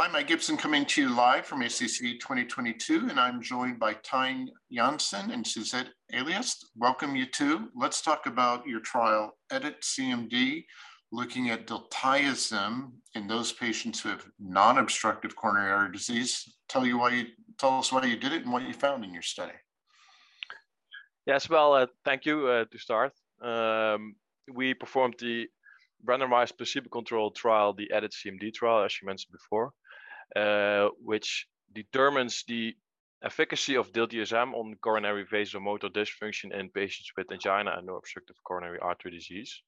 Hi, Mike Gibson coming to you live from ACC 2022, and I'm joined by Tijn Jansen and Suzette Elias. Welcome, you two. Let's talk about your trial, EDIT CMD, looking at diltiazem in those patients who have non-obstructive coronary artery disease. Tell you why you tell us why you did it and what you found in your study. Yes, well, uh, thank you uh, to start. Um, we performed the randomized placebo-controlled trial, the EDIT CMD trial, as you mentioned before. Uh, which determines the efficacy of diltiazem on coronary vasomotor dysfunction in patients with angina and no obstructive coronary artery disease.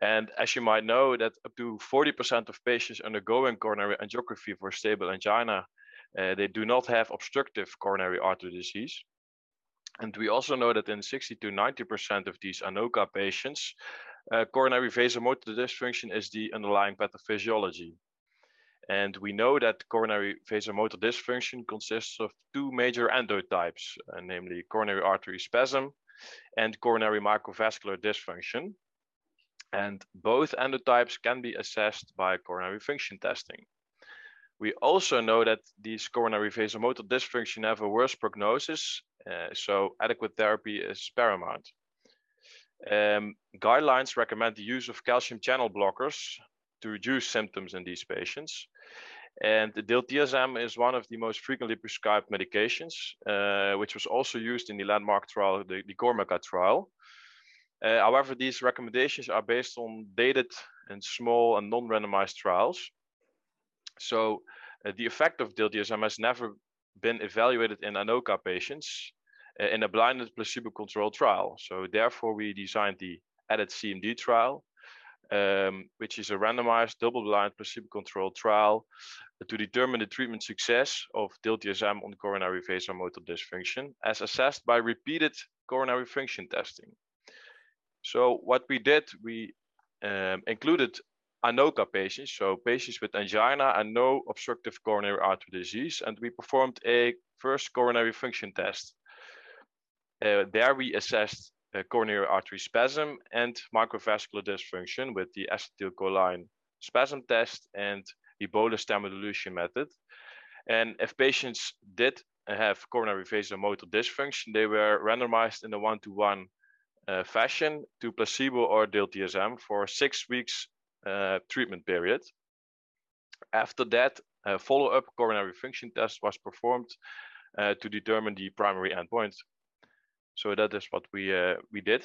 And as you might know, that up to 40% of patients undergoing coronary angiography for stable angina, uh, they do not have obstructive coronary artery disease. And we also know that in 60 to 90% of these ANOCA patients, uh, coronary vasomotor dysfunction is the underlying pathophysiology. And we know that coronary vasomotor dysfunction consists of two major endotypes, uh, namely coronary artery spasm and coronary microvascular dysfunction. And both endotypes can be assessed by coronary function testing. We also know that these coronary vasomotor dysfunction have a worse prognosis, uh, so adequate therapy is paramount. Um, guidelines recommend the use of calcium channel blockers to reduce symptoms in these patients. And the diltiazem is one of the most frequently prescribed medications, uh, which was also used in the landmark trial, the, the trial. Uh, however, these recommendations are based on dated and small and non-randomized trials. So uh, the effect of diltiazem has never been evaluated in ANOCA patients uh, in a blinded placebo-controlled trial. So therefore, we designed the EDIT CMD trial, um, which is a randomized, double-blind, placebo-controlled trial to determine the treatment success of diltiazem on coronary vasomotor dysfunction as assessed by repeated coronary function testing. So what we did, we um, included ANOCA patients, so patients with angina and no obstructive coronary artery disease, and we performed a first coronary function test. Uh, there we assessed uh, coronary artery spasm and microvascular dysfunction with the acetylcholine spasm test and the bolus thermodilution method. And if patients did have coronary vasomotor dysfunction, they were randomized in a one-to-one uh, fashion to placebo or diltiazem for six weeks uh, treatment period. After that, a follow-up coronary function test was performed uh, to determine the primary endpoint. So that is what we uh, we did.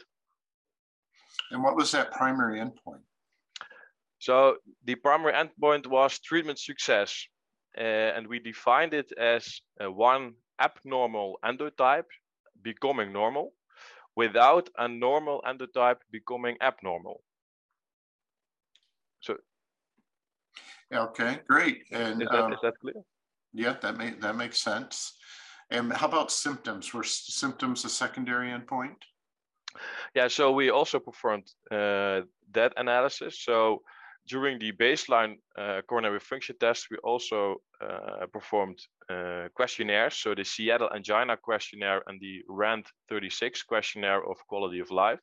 And what was that primary endpoint? So the primary endpoint was treatment success, uh, and we defined it as uh, one abnormal endotype becoming normal without a normal endotype becoming abnormal. So. Okay, great. And is that, um, is that clear? Yeah, that may, that makes sense. And how about symptoms? Were symptoms a secondary endpoint? Yeah, so we also performed uh, that analysis. So during the baseline uh, coronary function test, we also uh, performed uh, questionnaires. So the Seattle Angina questionnaire and the RAND 36 questionnaire of quality of life.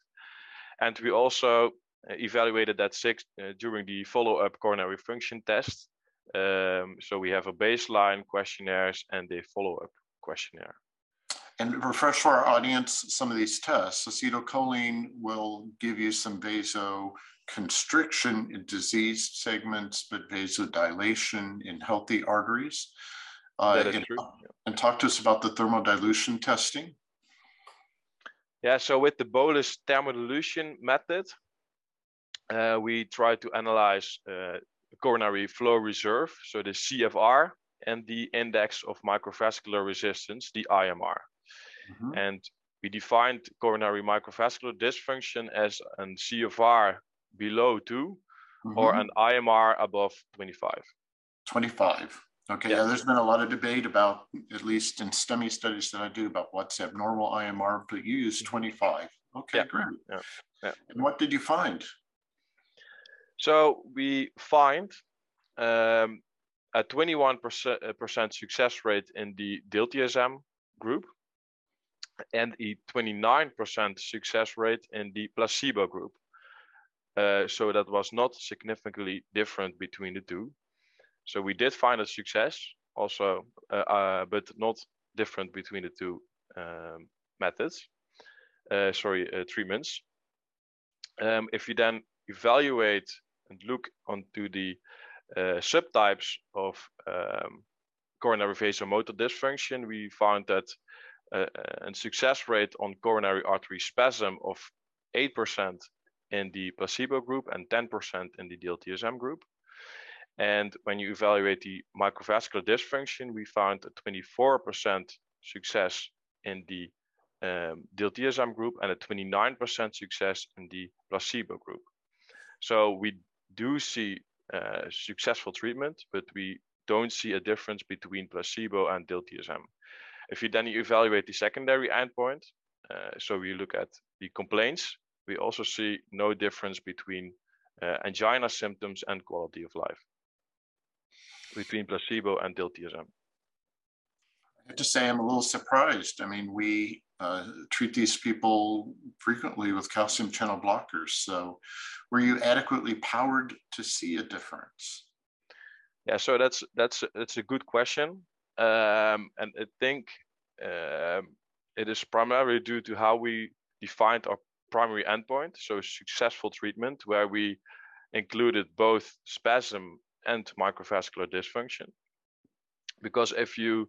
And we also uh, evaluated that six uh, during the follow-up coronary function test. Um, so we have a baseline questionnaires and a follow-up questionnaire. And refresh for our audience some of these tests. Acetylcholine will give you some vasoconstriction in diseased segments, but vasodilation in healthy arteries. Uh, and, true. and talk to us about the thermodilution testing. Yeah, so with the bolus thermodilution method, uh, we try to analyze uh, coronary flow reserve, so the CFR, and the index of microvascular resistance, the IMR. Mm-hmm. And we defined coronary microvascular dysfunction as an CFR below 2 mm-hmm. or an IMR above 25. 25. Okay, yeah. yeah. there's been a lot of debate about, at least in STEMI studies that I do, about what's abnormal IMR, but you use mm-hmm. 25. Okay, yeah. great. Yeah. yeah. And what did you find? So we find um, a 21% uh, success rate in the diltiazem group and a 29% success rate in the placebo group. Uh, so that was not significantly different between the two. So we did find a success also, uh, uh, but not different between the two um, methods, uh, sorry, uh, treatments. Um, if you then evaluate and look onto the subtypes of um, coronary vasomotor dysfunction, we found that uh, a success rate on coronary artery spasm of 8% in the placebo group and 10% in the diltiazem group. And when you evaluate the microvascular dysfunction, we found a 24% success in the um, diltiazem group and a 29% success in the placebo group. So we do see uh, successful treatment, but we don't see a difference between placebo and diltiazem. If you then evaluate the secondary endpoint, uh, so we look at the complaints, we also see no difference between uh, angina symptoms and quality of life between placebo and diltiazem. I have to say I'm a little surprised. I mean, we uh, treat these people frequently with calcium channel blockers. So were you adequately powered to see a difference? Yeah, so that's that's that's a good question, um, and I think um, it is primarily due to how we defined our primary endpoint, so successful treatment, where we included both spasm and microvascular dysfunction. Because if you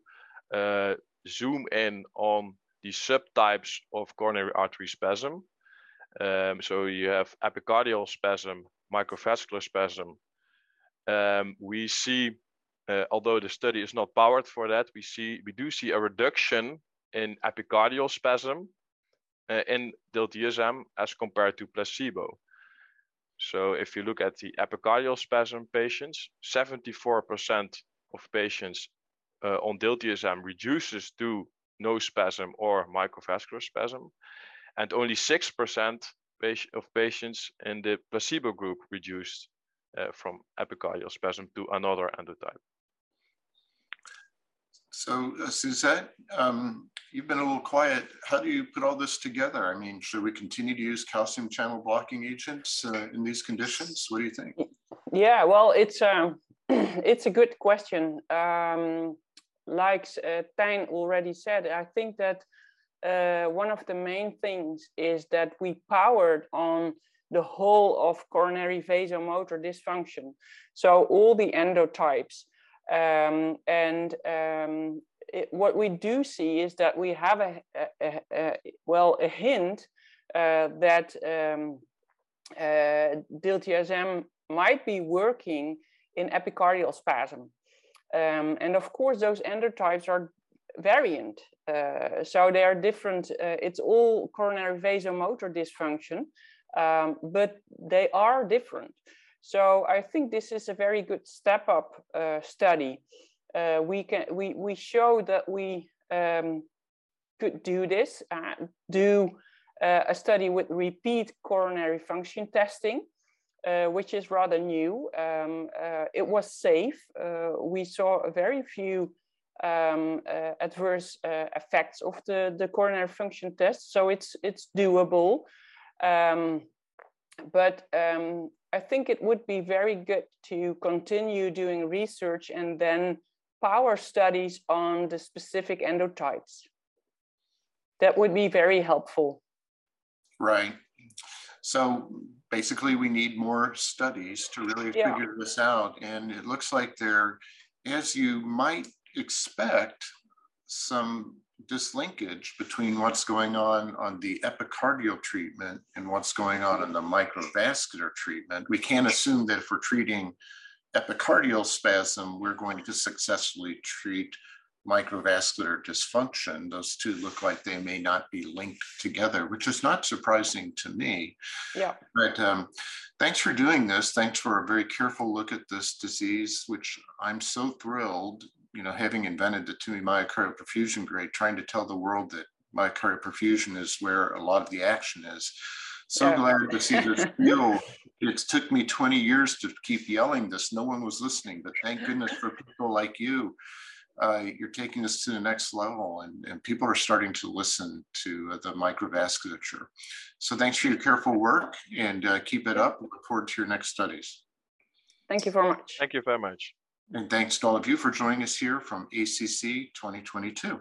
uh, zoom in on the subtypes of coronary artery spasm, um, so you have epicardial spasm, microvascular spasm. Um, we see, uh, although the study is not powered for that, we see we do see a reduction in epicardial spasm uh, in diltiazem as compared to placebo. So if you look at the epicardial spasm patients, 74% of patients uh, on diltiazem reduces to no spasm or microvascular spasm, and only 6% of patients in the placebo group reduced uh, from epicardial spasm to another endotype. So, uh, Suzette, um, you've been a little quiet. How do you put all this together? I mean, should we continue to use calcium channel blocking agents uh, in these conditions? What do you think? Yeah, well, it's um, it's a good question. Um, like uh, Tijn already said, I think that uh, one of the main things is that we powered on the whole of coronary vasomotor dysfunction. So all the endotypes. Um, and um, it, what we do see is that we have a, a, a well a hint uh, that um, uh, might be working in epicardial spasm. Um, and of course, those endotypes are variant. Uh, so they are different. Uh, it's all coronary vasomotor dysfunction, um, but they are different. So I think this is a very good step up uh, study. Uh, we can we we show that we um, could do this, uh, do uh, a study with repeat coronary function testing, uh, which is rather new. Um, uh, it was safe. we saw very few um, adverse effects of the, the coronary function test, so it's it's doable. Um, but um, I think it would be very good to continue doing research and then power studies on the specific endotypes. That would be very helpful. Right. So basically, we need more studies to really yeah. figure this out. And it looks like there, as you might expect, some dislinkage between what's going on on the epicardial treatment and what's going on in the microvascular treatment. We can't assume that if we're treating epicardial spasm, we're going to successfully treat microvascular dysfunction. Those two look like they may not be linked together, which is not surprising to me. Yeah. But um, thanks for doing this. Thanks for a very careful look at this disease, which I'm so thrilled, you know, having invented the TIMI myocardial perfusion grade, trying to tell the world that myocardial perfusion is where a lot of the action is. So yeah. glad to see this field. It took me 20 years to keep yelling this. No one was listening, but thank goodness for people like you uh, you're taking this to the next level and, and people are starting to listen to uh, the microvasculature. So thanks for your careful work and uh, keep it up. Look forward to your next studies. Thank you very much. Thank you very much. And thanks to all of you for joining us here from ACC 2022.